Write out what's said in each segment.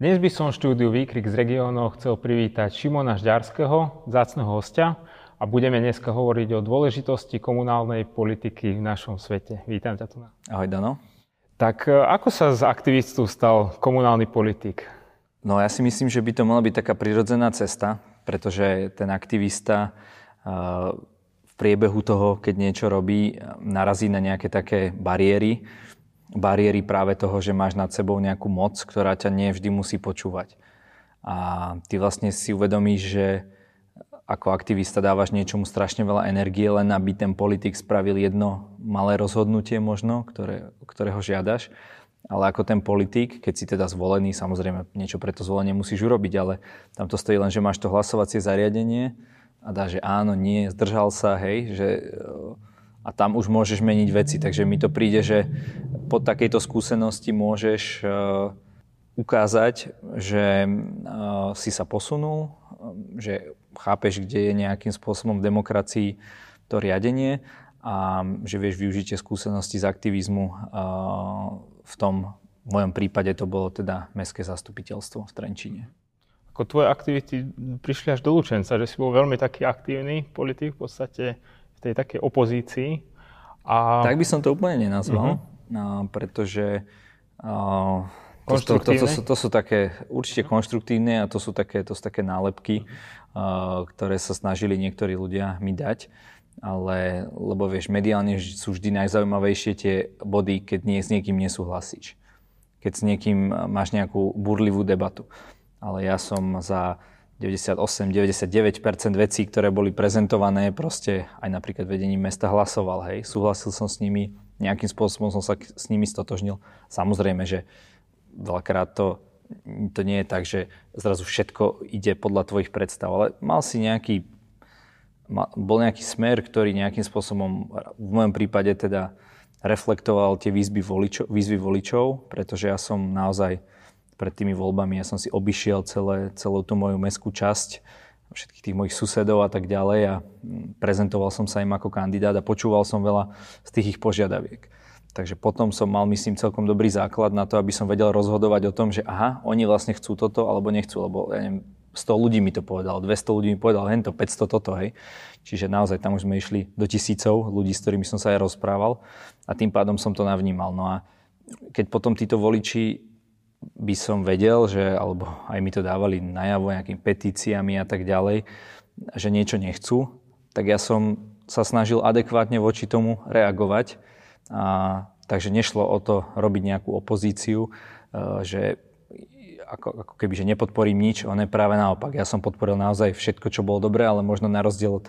Dnes by som štúdiu Výkrik z regiónov chcel privítať Šimona Žďarského, zácneho hostia a budeme dneska hovoriť o dôležitosti komunálnej politiky v našom svete. Vítam ťa tu. Ahoj Dano. Tak e, ako sa z aktivistu stal komunálny politik? No ja si myslím, že by to mala byť taká prirodzená cesta, pretože ten aktivista e, v priebehu toho, keď niečo robí, narazí na nejaké také bariéry, bariéry práve toho, že máš nad sebou nejakú moc, ktorá ťa nie vždy musí počúvať. A ty vlastne si uvedomíš, že ako aktivista dávaš niečomu strašne veľa energie, len aby ten politik spravil jedno malé rozhodnutie možno, ktoré, ktorého žiadaš. Ale ako ten politik, keď si teda zvolený, samozrejme niečo pre to zvolenie musíš urobiť, ale tam to stojí len, že máš to hlasovacie zariadenie a dá, že áno, nie, zdržal sa, hej, že a tam už môžeš meniť veci. Takže mi to príde, že po takejto skúsenosti môžeš uh, ukázať, že uh, si sa posunul, že chápeš, kde je nejakým spôsobom v demokracii to riadenie a že vieš využiť tie skúsenosti z aktivizmu v tom v mojom prípade to bolo teda Mestské zastupiteľstvo v Trenčine. Ako tvoje aktivity prišli až do Lučenca, že si bol veľmi taký aktívny politik, v podstate tej takej opozícii. A... Tak by som to úplne nenazval, uh-huh. no, pretože uh, to, to, to, to, sú, to sú také určite konštruktívne a to sú také, to sú také nálepky, uh, ktoré sa snažili niektorí ľudia mi dať. Ale, lebo vieš, mediálne sú vždy najzaujímavejšie tie body, keď nie, s niekým nesúhlasíš. Keď s niekým máš nejakú burlivú debatu. Ale ja som za 98-99% vecí, ktoré boli prezentované, proste aj napríklad vedením mesta hlasoval, hej. Súhlasil som s nimi, nejakým spôsobom som sa s nimi stotožnil. Samozrejme, že veľakrát to, to nie je tak, že zrazu všetko ide podľa tvojich predstav, ale mal si nejaký, bol nejaký smer, ktorý nejakým spôsobom, v mojom prípade teda reflektoval tie výzvy voličov, výzvy voličov pretože ja som naozaj pred tými voľbami. Ja som si obišiel celé, celú tú moju mestskú časť, všetkých tých mojich susedov a tak ďalej a mm, prezentoval som sa im ako kandidát a počúval som veľa z tých ich požiadaviek. Takže potom som mal, myslím, celkom dobrý základ na to, aby som vedel rozhodovať o tom, že aha, oni vlastne chcú toto alebo nechcú, lebo ja neviem, 100 ľudí mi to povedal, 200 ľudí mi povedal hento, 500 toto, hej. Čiže naozaj tam už sme išli do tisícov ľudí, s ktorými som sa aj rozprával a tým pádom som to navnímal. No a keď potom títo voliči by som vedel, že, alebo aj mi to dávali najavo nejakým petíciami a tak ďalej, že niečo nechcú, tak ja som sa snažil adekvátne voči tomu reagovať. A, takže nešlo o to robiť nejakú opozíciu, e, že ako, ako keby, že nepodporím nič, on je práve naopak. Ja som podporil naozaj všetko, čo bolo dobré, ale možno na rozdiel od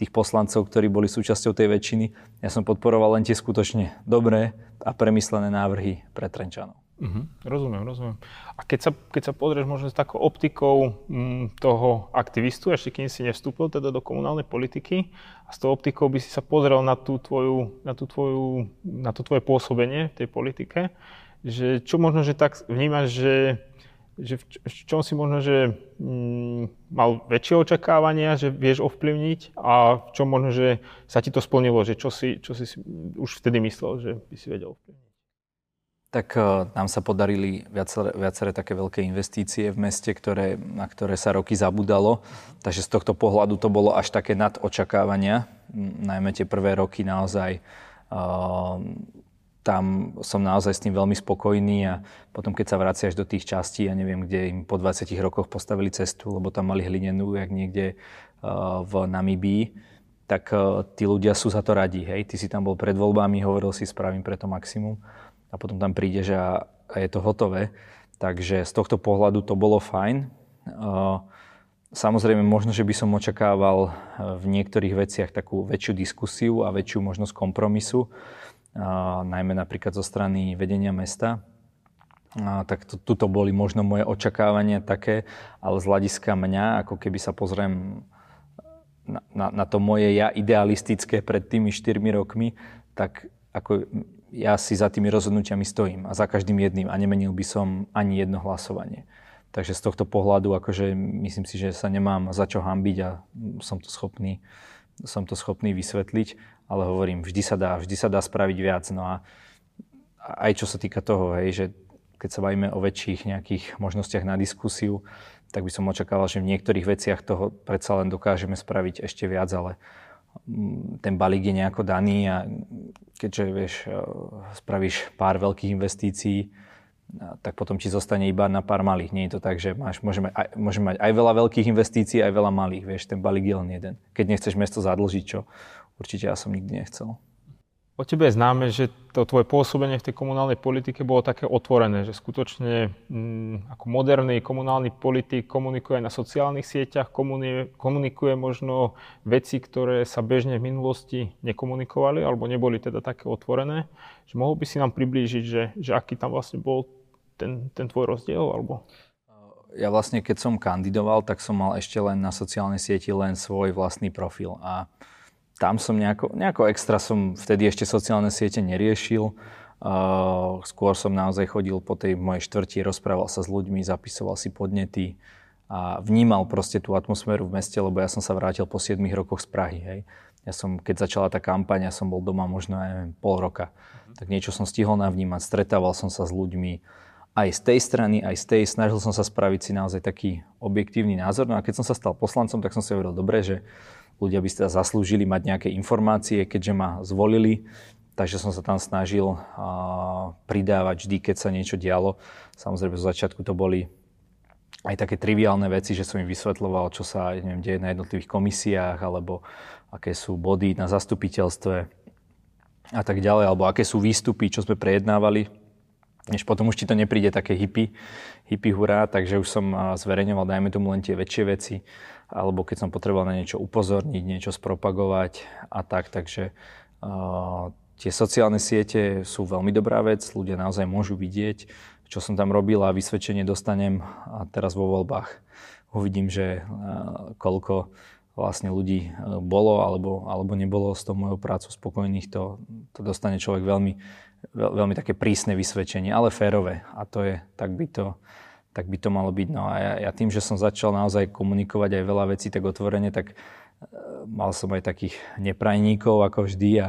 tých poslancov, ktorí boli súčasťou tej väčšiny, ja som podporoval len tie skutočne dobré a premyslené návrhy pre Trenčanov. Uh-huh. Rozumiem, rozumiem. A keď sa, keď sa pozrieš možno s takou optikou m, mm, toho aktivistu, ešte kým si nevstúpil teda do komunálnej politiky, a s tou optikou by si sa pozrel na, tú tvoju, na, tú tvoju, na to tvoje pôsobenie v tej politike, že čo možno, že tak vnímaš, že, že v, v čom si možno, že m, mm, mal väčšie očakávania, že vieš ovplyvniť a v čom možno, že sa ti to splnilo, že čo si, čo si už vtedy myslel, že by si vedel ovplyvniť? Tak uh, nám sa podarili viaceré, viaceré také veľké investície v meste, ktoré, na ktoré sa roky zabudalo. Takže z tohto pohľadu to bolo až také nad očakávania. Najmä tie prvé roky naozaj uh, tam som naozaj s tým veľmi spokojný a potom keď sa vraciaš do tých častí, ja neviem, kde im po 20 rokoch postavili cestu, lebo tam mali hlinenú, jak niekde uh, v Namibii, tak uh, tí ľudia sú za to radí. Hej? Ty si tam bol pred voľbami, hovoril si, spravím pre to maximum a potom tam prídeš a, a je to hotové. Takže z tohto pohľadu to bolo fajn. Samozrejme, možno, že by som očakával v niektorých veciach takú väčšiu diskusiu a väčšiu možnosť kompromisu, najmä napríklad zo strany vedenia mesta. A, tak to, tuto boli možno moje očakávania také, ale z hľadiska mňa, ako keby sa pozriem na, na, na to moje ja idealistické pred tými 4 rokmi, tak ako ja si za tými rozhodnutiami stojím a za každým jedným a nemenil by som ani jedno hlasovanie. Takže z tohto pohľadu akože myslím si, že sa nemám za čo hambiť a som to schopný, som to schopný vysvetliť, ale hovorím, vždy sa dá, vždy sa dá spraviť viac. No a aj čo sa týka toho, hej, že keď sa bavíme o väčších nejakých možnostiach na diskusiu, tak by som očakával, že v niektorých veciach toho predsa len dokážeme spraviť ešte viac, ale ten balík je nejako daný a keďže vieš, e, spravíš pár veľkých investícií, tak potom ti zostane iba na pár malých. Nie je to tak, že máš, môžeme, aj, môžeme mať aj veľa veľkých investícií, aj veľa malých. Vieš, ten balík je len jeden. Keď nechceš mesto zadlžiť, čo určite ja som nikdy nechcel. O tebe je známe, že to tvoje pôsobenie v tej komunálnej politike bolo také otvorené, že skutočne m, mm, ako moderný komunálny politik komunikuje na sociálnych sieťach, komunikuje, komunikuje možno veci, ktoré sa bežne v minulosti nekomunikovali alebo neboli teda také otvorené. Že mohol by si nám priblížiť, že, že aký tam vlastne bol ten, ten tvoj rozdiel? Alebo? Ja vlastne, keď som kandidoval, tak som mal ešte len na sociálnej sieti len svoj vlastný profil. A tam som nejako, nejako extra som vtedy ešte sociálne siete neriešil. Uh, skôr som naozaj chodil po tej mojej štvrti, rozprával sa s ľuďmi, zapisoval si podnety a vnímal proste tú atmosféru v meste, lebo ja som sa vrátil po 7 rokoch z Prahy. Hej. Ja som, keď začala tá kampaň, ja som bol doma možno aj neviem, pol roka. Uh-huh. Tak niečo som stihol navnímať, stretával som sa s ľuďmi, aj z tej strany, aj z tej, snažil som sa spraviť si naozaj taký objektívny názor. No a keď som sa stal poslancom, tak som si hovoril, dobre, že ľudia by si teda zaslúžili mať nejaké informácie, keďže ma zvolili. Takže som sa tam snažil pridávať vždy, keď sa niečo dialo. Samozrejme, zo začiatku to boli aj také triviálne veci, že som im vysvetloval, čo sa neviem, deje na jednotlivých komisiách, alebo aké sú body na zastupiteľstve a tak ďalej, alebo aké sú výstupy, čo sme prejednávali. Než potom už ti to nepríde také hippy, hippy hurá, takže už som zverejňoval, dajme tomu len tie väčšie veci alebo keď som potreboval na niečo upozorniť, niečo spropagovať a tak. Takže uh, tie sociálne siete sú veľmi dobrá vec, ľudia naozaj môžu vidieť, čo som tam robil a vysvedčenie dostanem a teraz vo voľbách uvidím, že uh, koľko vlastne ľudí bolo alebo, alebo nebolo s tou mojou prácou spokojných, to, to dostane človek veľmi, veľ, veľmi také prísne vysvedčenie, ale férové. A to je, tak by to, tak by to malo byť. No a ja, ja tým, že som začal naozaj komunikovať aj veľa vecí tak otvorene, tak e, mal som aj takých neprajníkov ako vždy a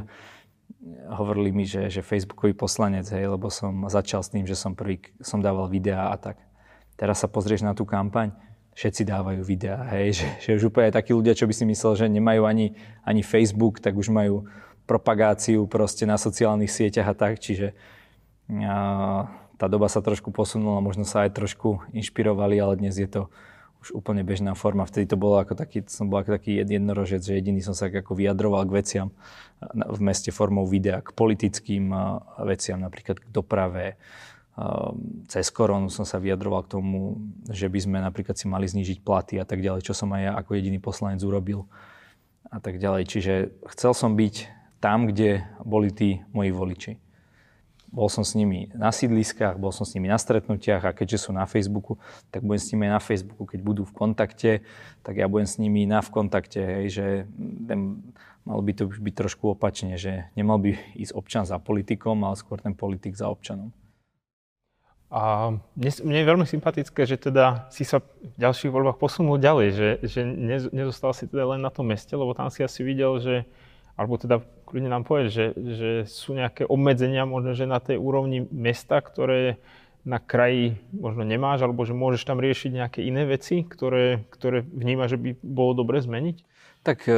hovorili mi, že, že Facebookový poslanec, hej, lebo som začal s tým, že som prvý som dával videá a tak. Teraz sa pozrieš na tú kampaň, všetci dávajú videá, hej, že, že už úplne takí ľudia, čo by si myslel, že nemajú ani, ani Facebook, tak už majú propagáciu proste na sociálnych sieťach a tak, čiže a, tá doba sa trošku posunula, možno sa aj trošku inšpirovali, ale dnes je to už úplne bežná forma. Vtedy to bolo ako taký, som bol ako taký jednorožec, že jediný som sa ako vyjadroval k veciam v meste formou videa, k politickým veciam, napríklad k doprave. Cez koronu som sa vyjadroval k tomu, že by sme napríklad si mali znížiť platy a tak ďalej, čo som aj ja ako jediný poslanec urobil a tak ďalej. Čiže chcel som byť tam, kde boli tí moji voliči bol som s nimi na sídliskách, bol som s nimi na stretnutiach a keďže sú na Facebooku, tak budem s nimi aj na Facebooku. Keď budú v kontakte, tak ja budem s nimi na v kontakte. Hej, že ten, malo by to byť trošku opačne, že nemal by ísť občan za politikom, ale skôr ten politik za občanom. A mne, mne je veľmi sympatické, že teda si sa v ďalších voľbách posunul ďalej, že, že nezostal si teda len na tom meste, lebo tam si asi videl, že alebo teda kľudne nám povedať, že, že sú nejaké obmedzenia možno, že na tej úrovni mesta, ktoré na kraji možno nemáš, alebo že môžeš tam riešiť nejaké iné veci, ktoré, ktoré vníma, že by bolo dobre zmeniť? Tak e,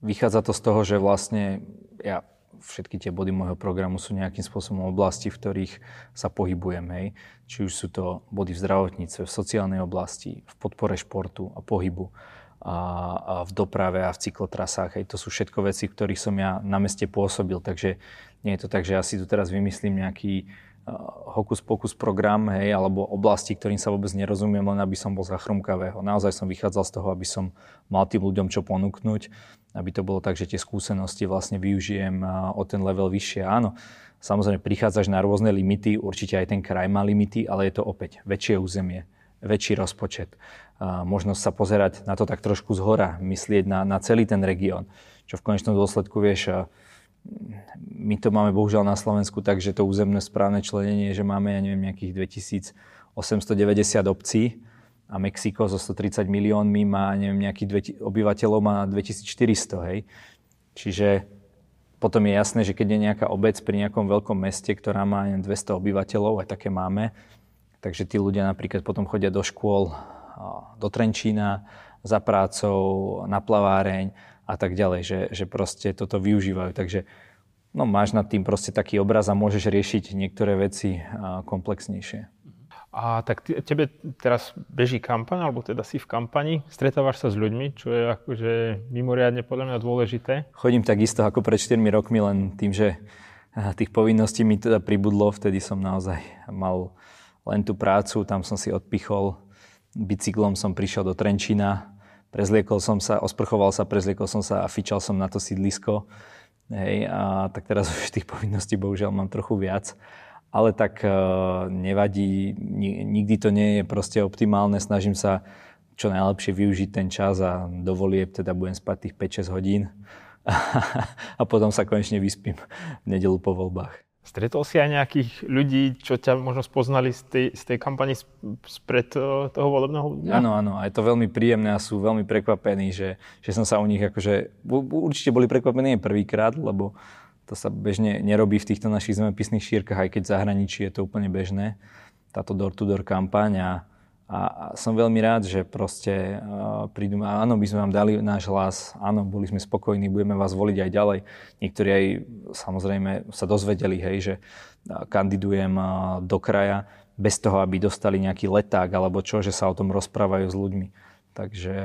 vychádza to z toho, že vlastne ja všetky tie body môjho programu sú nejakým spôsobom oblasti, v ktorých sa pohybujem. Hej. Či už sú to body v zdravotníctve, v sociálnej oblasti, v podpore športu a pohybu a, a v doprave a v cyklotrasách. Hej. To sú všetko veci, v ktorých som ja na meste pôsobil, takže nie je to tak, že ja si tu teraz vymyslím nejaký uh, hokus pokus program, hej, alebo oblasti, ktorým sa vôbec nerozumiem, len aby som bol za chrumkavého. Naozaj som vychádzal z toho, aby som mal tým ľuďom čo ponúknuť, aby to bolo tak, že tie skúsenosti vlastne využijem uh, o ten level vyššie. Áno, samozrejme prichádzaš na rôzne limity, určite aj ten kraj má limity, ale je to opäť väčšie územie, väčší rozpočet možnosť sa pozerať na to tak trošku z hora, myslieť na, na celý ten región. Čo v konečnom dôsledku, vieš, my to máme bohužiaľ na Slovensku tak, že to územné správne členenie, že máme, ja neviem, nejakých 2890 obcí a Mexiko so 130 miliónmi má, neviem, nejakých obyvateľov má 2400, hej. Čiže potom je jasné, že keď je nejaká obec pri nejakom veľkom meste, ktorá má 200 obyvateľov, aj také máme, takže tí ľudia napríklad potom chodia do škôl, do Trenčína, za prácou, na plaváreň a tak ďalej, že, že proste toto využívajú. Takže no, máš nad tým proste taký obraz a môžeš riešiť niektoré veci komplexnejšie. A tak tebe teraz beží kampaň, alebo teda si v kampani, stretávaš sa s ľuďmi, čo je akože mimoriadne podľa mňa dôležité. Chodím takisto ako pred 4 rokmi, len tým, že tých povinností mi teda pribudlo, vtedy som naozaj mal len tú prácu, tam som si odpichol, bicyklom som prišiel do Trenčína, prezliekol som sa, osprchoval sa, prezliekol som sa a fičal som na to sídlisko. Hej, a tak teraz už tých povinností bohužiaľ mám trochu viac ale tak uh, nevadí, nikdy to nie je proste optimálne, snažím sa čo najlepšie využiť ten čas a dovolie, teda budem spať tých 5-6 hodín a potom sa konečne vyspím v nedelu po voľbách. Stretol si aj nejakých ľudí, čo ťa možno spoznali z tej, z tej kampani spred eh, toho volebného dňa? Áno, áno, a je to veľmi príjemné a sú veľmi prekvapení, že, že som sa u nich akože, určite boli prekvapení aj prvýkrát, lebo to sa bežne nerobí v týchto našich zemepisných šírkach, aj keď v zahraničí je to úplne bežné, táto door-to-door kampaň a, a, som veľmi rád, že proste uh, prídu, áno, by sme vám dali náš hlas, áno, boli sme spokojní, budeme vás voliť aj ďalej. Niektorí aj samozrejme sa dozvedeli, hej, že kandidujem uh, do kraja bez toho, aby dostali nejaký leták alebo čo, že sa o tom rozprávajú s ľuďmi. Takže,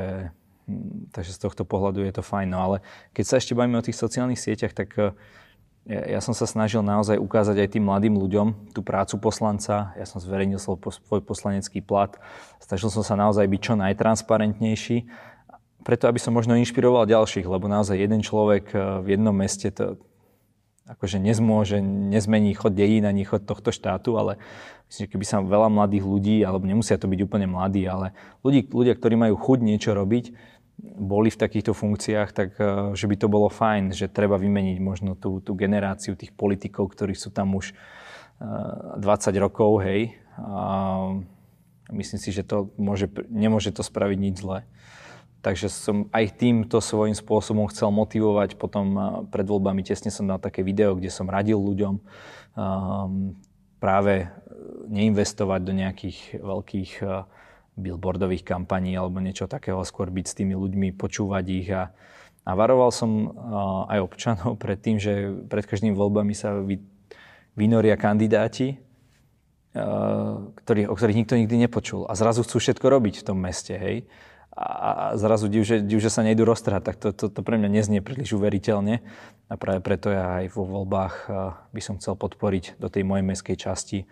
hm, takže z tohto pohľadu je to fajn. No ale keď sa ešte bavíme o tých sociálnych sieťach, tak ja, som sa snažil naozaj ukázať aj tým mladým ľuďom tú prácu poslanca. Ja som zverejnil svoj poslanecký plat. Snažil som sa naozaj byť čo najtransparentnejší, preto aby som možno inšpiroval ďalších, lebo naozaj jeden človek eh, v jednom meste to akože nezmôže, nezmení chod dejín ani chod tohto štátu, ale myslím, že keby sa veľa mladých ľudí, alebo nemusia to byť úplne mladí, ale ľudí, ľudia, ktorí majú chuť niečo robiť, boli v takýchto funkciách, tak eh, že by to bolo fajn, že treba vymeniť možno tú, tú generáciu tých politikov, ktorí sú tam už 20 eh, rokov, hej. A myslím si, že to môže, nemôže to spraviť nič zle. Takže som aj týmto svojím spôsobom chcel motivovať. Potom eh, pred voľbami tesne som dal také video, kde som radil ľuďom um, práve neinvestovať do nejakých veľkých billboardových kampaní alebo niečo takého, skôr byť s tými ľuďmi, počúvať ich a, a varoval som aj občanov pred tým, že pred každými voľbami sa vy, vynoria kandidáti, ktorý, o ktorých nikto nikdy nepočul. A zrazu chcú všetko robiť v tom meste, hej. A, zrazu div, že, div, že sa nejdu roztrhať, tak to, to, to pre mňa neznie príliš uveriteľne. A práve preto ja aj vo voľbách by som chcel podporiť do tej mojej mestskej časti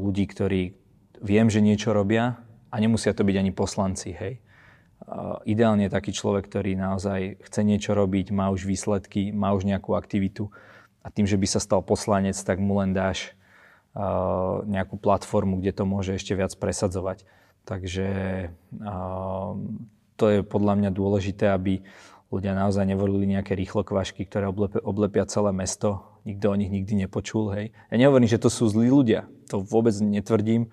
ľudí, ktorí viem, že niečo robia a nemusia to byť ani poslanci, hej. Uh, ideálne je taký človek, ktorý naozaj chce niečo robiť, má už výsledky, má už nejakú aktivitu a tým, že by sa stal poslanec, tak mu len dáš uh, nejakú platformu, kde to môže ešte viac presadzovať. Takže uh, to je podľa mňa dôležité, aby ľudia naozaj nevolili nejaké rýchlokvašky, ktoré oblepia, oblepia celé mesto. Nikto o nich nikdy nepočul. Hej. Ja nehovorím, že to sú zlí ľudia. To vôbec netvrdím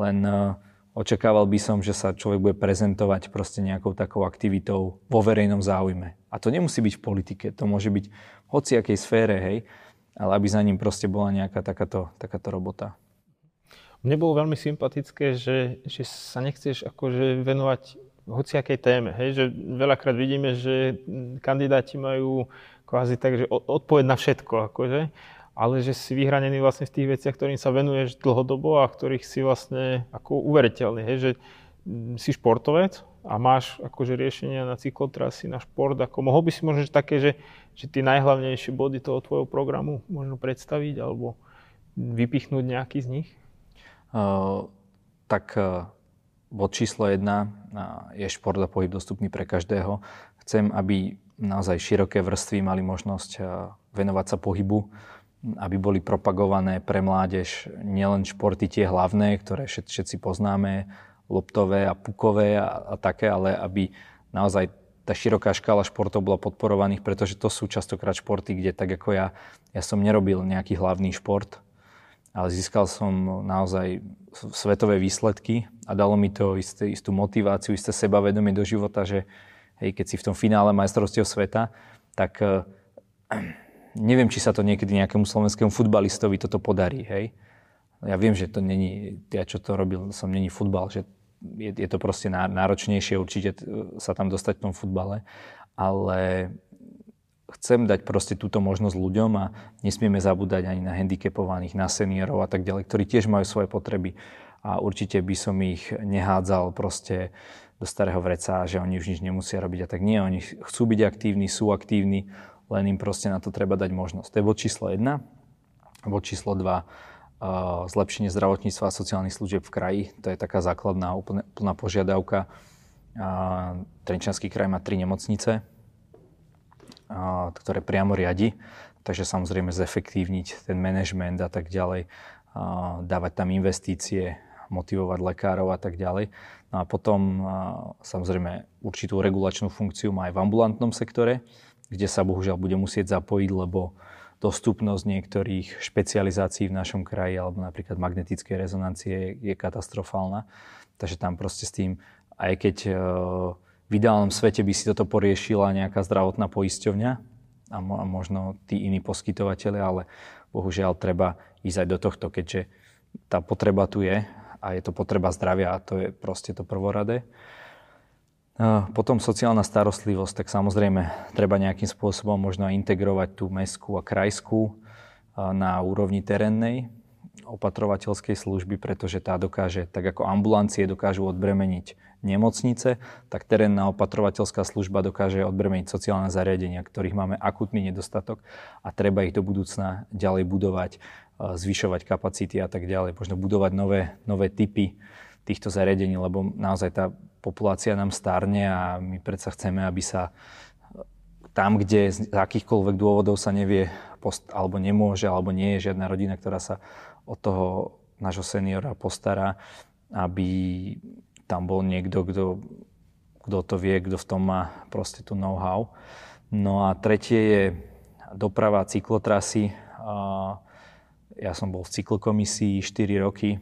len uh, očakával by som, že sa človek bude prezentovať proste nejakou takou aktivitou vo verejnom záujme. A to nemusí byť v politike, to môže byť v hociakej sfére, hej, ale aby za ním proste bola nejaká takáto, takáto robota. Mne bolo veľmi sympatické, že, že sa nechceš akože venovať hociakej téme. Hej? Že veľakrát vidíme, že kandidáti majú kvázi tak, že odpoveď na všetko. Akože ale že si vyhranený vlastne v tých veciach, ktorým sa venuješ dlhodobo a ktorých si vlastne ako uveriteľný, hej, že mm, si športovec a máš akože riešenia na cyklotrasy, na šport, ako mohol by si možno že také, že, že tie najhlavnejšie body toho tvojho programu možno predstaviť alebo vypichnúť nejaký z nich? Uh, tak uh, bod číslo jedna uh, je šport a pohyb dostupný pre každého. Chcem, aby naozaj široké vrstvy mali možnosť uh, venovať sa pohybu, aby boli propagované pre mládež nielen športy tie hlavné, ktoré všetci poznáme, loptové a pukové a, a také, ale aby naozaj tá široká škála športov bola podporovaných, pretože to sú častokrát športy, kde tak ako ja, ja som nerobil nejaký hlavný šport, ale získal som naozaj svetové výsledky a dalo mi to isté, istú motiváciu, isté sebavedomie do života, že hej, keď si v tom finále majstrovstiev sveta, tak neviem, či sa to niekedy nejakému slovenskému futbalistovi toto podarí, hej. Ja viem, že to není, ja čo to robil, som není futbal, že je, je to proste náročnejšie určite sa tam dostať v tom futbale, ale chcem dať proste túto možnosť ľuďom a nesmieme zabúdať ani na handicapovaných, na seniorov a tak ďalej, ktorí tiež majú svoje potreby a určite by som ich nehádzal proste do starého vreca, že oni už nič nemusia robiť a tak nie, oni chcú byť aktívni, sú aktívni, len im proste na to treba dať možnosť. To je bod číslo 1. Bod číslo 2, uh, zlepšenie zdravotníctva a sociálnych služieb v kraji. To je taká základná úplne, úplná požiadavka. Uh, Trenčanský kraj má tri nemocnice, ktoré priamo riadi. Takže samozrejme zefektívniť ten manažment a tak ďalej, dávať tam investície, motivovať lekárov a tak ďalej. No a potom samozrejme určitú regulačnú funkciu má aj v ambulantnom sektore, kde sa bohužiaľ bude musieť zapojiť, lebo dostupnosť niektorých špecializácií v našom kraji alebo napríklad magnetickej rezonancie je katastrofálna. Takže tam proste s tým, aj keď v ideálnom svete by si toto poriešila nejaká zdravotná poisťovňa a možno tí iní poskytovateľe, ale bohužiaľ treba ísť aj do tohto, keďže tá potreba tu je a je to potreba zdravia a to je proste to prvoradé. Potom sociálna starostlivosť, tak samozrejme treba nejakým spôsobom možno integrovať tú mestskú a krajskú na úrovni terénnej opatrovateľskej služby, pretože tá dokáže, tak ako ambulancie dokážu odbremeniť nemocnice, tak terénna opatrovateľská služba dokáže odbremeniť sociálne zariadenia, ktorých máme akutný nedostatok a treba ich do budúcna ďalej budovať, zvyšovať kapacity a tak ďalej, možno budovať nové, nové typy týchto zariadení, lebo naozaj tá populácia nám starne a my predsa chceme, aby sa tam, kde z akýchkoľvek dôvodov sa nevie post, alebo nemôže, alebo nie je žiadna rodina, ktorá sa o toho nášho seniora postará, aby tam bol niekto, kto, kto to vie, kto v tom má proste tu know-how. No a tretie je doprava cyklotrasy. Ja som bol v cyklokomisii 4 roky,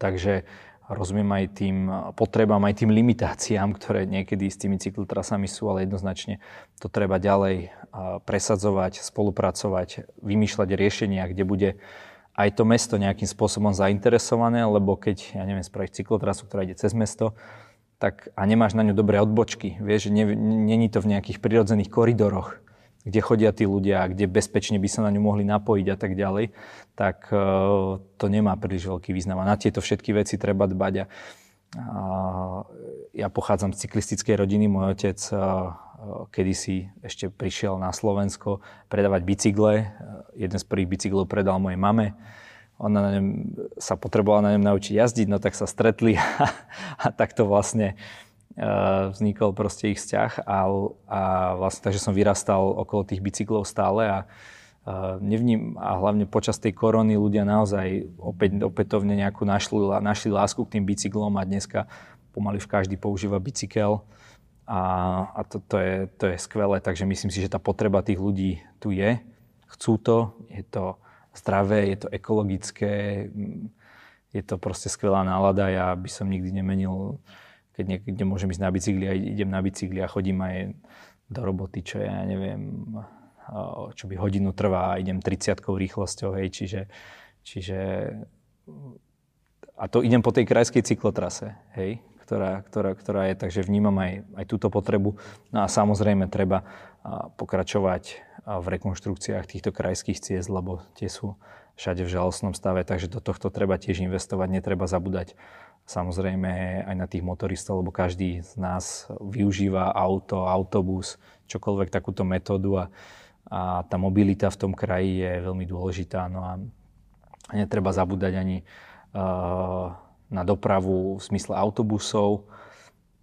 takže rozumiem aj tým potrebám, aj tým limitáciám, ktoré niekedy s tými cyklotrasami sú, ale jednoznačne to treba ďalej presadzovať, spolupracovať, vymýšľať riešenia, kde bude aj to mesto nejakým spôsobom zainteresované, lebo keď, ja neviem, spravíš cyklotrasu, ktorá ide cez mesto, tak a nemáš na ňu dobré odbočky, vieš, že není to v nejakých prirodzených koridoroch, kde chodia tí ľudia, kde bezpečne by sa na ňu mohli napojiť a tak ďalej, tak uh, to nemá príliš veľký význam. A na tieto všetky veci treba dbať. A, ja pochádzam z cyklistickej rodiny, môj otec uh, kedysi ešte prišiel na Slovensko predávať bicykle. Jeden z prvých bicyklov predal mojej mame. Ona na ňom, sa potrebovala na ňom naučiť jazdiť, no tak sa stretli a, a takto vlastne uh, vznikol proste ich vzťah a, a vlastne takže som vyrastal okolo tých bicyklov stále a uh, nevním, a hlavne počas tej korony ľudia naozaj opäť, opätovne nejakú našli, našli lásku k tým bicyklom a dneska pomaly v každý používa bicykel a, a to, to, je, to je skvelé, takže myslím si, že tá potreba tých ľudí tu je. Chcú to, je to zdravé, je to ekologické, je to proste skvelá nálada. Ja by som nikdy nemenil, keď niekde môžem ísť na bicykli a idem na bicykli a chodím aj do roboty, čo ja neviem, čo by hodinu trvá a idem 30 rýchlosťou, hej, čiže, čiže a to idem po tej krajskej cyklotrase, hej, ktorá, ktorá, ktorá je, takže vnímam aj, aj túto potrebu. No a samozrejme treba pokračovať v rekonštrukciách týchto krajských ciest, lebo tie sú všade v žalostnom stave, takže do tohto treba tiež investovať, netreba zabúdať samozrejme aj na tých motoristov, lebo každý z nás využíva auto, autobus, čokoľvek takúto metódu a, a tá mobilita v tom kraji je veľmi dôležitá. No a netreba zabúdať ani uh, na dopravu v smysle autobusov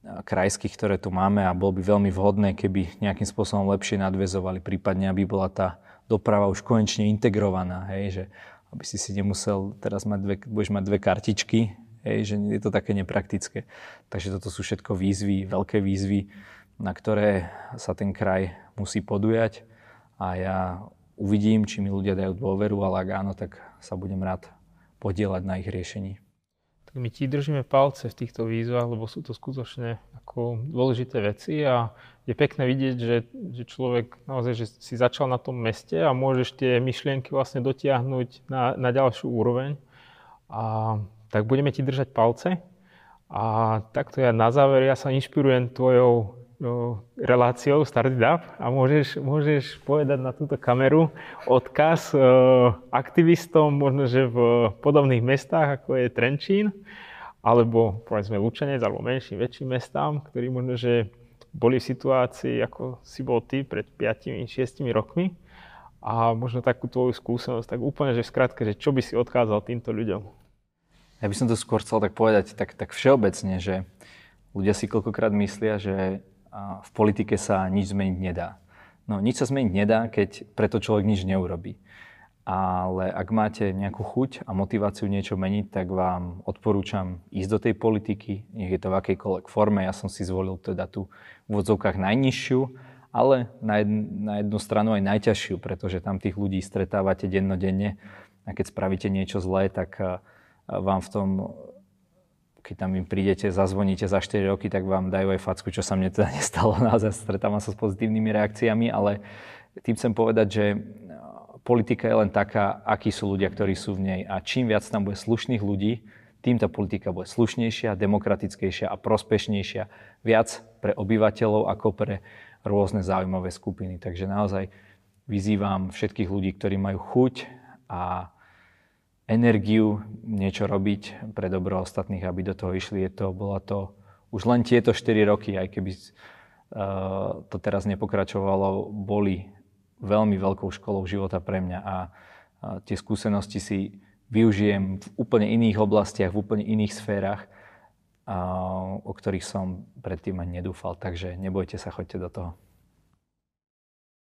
krajských, ktoré tu máme a bolo by veľmi vhodné, keby nejakým spôsobom lepšie nadvezovali, prípadne aby bola tá doprava už konečne integrovaná, hej, že aby si si nemusel teraz mať dve, budeš mať dve kartičky, hej, že je to také nepraktické. Takže toto sú všetko výzvy, veľké výzvy, na ktoré sa ten kraj musí podujať a ja uvidím, či mi ľudia dajú dôveru, ale ak áno, tak sa budem rád podielať na ich riešení my ti držíme palce v týchto výzvach, lebo sú to skutočne ako dôležité veci a je pekné vidieť, že, že človek naozaj že si začal na tom meste a môžeš tie myšlienky vlastne dotiahnuť na, na ďalšiu úroveň. A tak budeme ti držať palce. A takto ja na záver, ja sa inšpirujem tvojou no, reláciou Startup a môžeš, môžeš povedať na túto kameru odkaz e, aktivistom možno, že v podobných mestách, ako je Trenčín, alebo povedzme Lučenec, alebo menším, väčším mestám, ktorí možno, že boli v situácii, ako si bol ty pred 5-6 rokmi a možno takú tvoju skúsenosť, tak úplne, že v skratke, že čo by si odchádzal týmto ľuďom? Ja by som to skôr chcel tak povedať tak, tak všeobecne, že ľudia si koľkokrát myslia, že v politike sa nič zmeniť nedá. No nič sa zmeniť nedá, keď preto človek nič neurobí ale ak máte nejakú chuť a motiváciu niečo meniť, tak vám odporúčam ísť do tej politiky, nech je to v akejkoľvek forme. Ja som si zvolil teda tú v odzovkách najnižšiu, ale na, jedn, na jednu stranu aj najťažšiu, pretože tam tých ľudí stretávate dennodenne a keď spravíte niečo zlé, tak vám v tom, keď tam im prídete, zazvoníte za 4 roky, tak vám dajú aj facku, čo sa mne teda nestalo. Naozaj stretávam sa s pozitívnymi reakciami, ale tým chcem povedať, že politika je len taká, akí sú ľudia, ktorí sú v nej. A čím viac tam bude slušných ľudí, tým tá politika bude slušnejšia, demokratickejšia a prospešnejšia. Viac pre obyvateľov ako pre rôzne záujmové skupiny. Takže naozaj vyzývam všetkých ľudí, ktorí majú chuť a energiu niečo robiť pre dobro ostatných, aby do toho išli. Je to, bola to už len tieto 4 roky, aj keby uh, to teraz nepokračovalo, boli veľmi veľkou školou života pre mňa a, a tie skúsenosti si využijem v úplne iných oblastiach, v úplne iných sférach, a, o ktorých som predtým ani nedúfal. Takže nebojte sa, choďte do toho.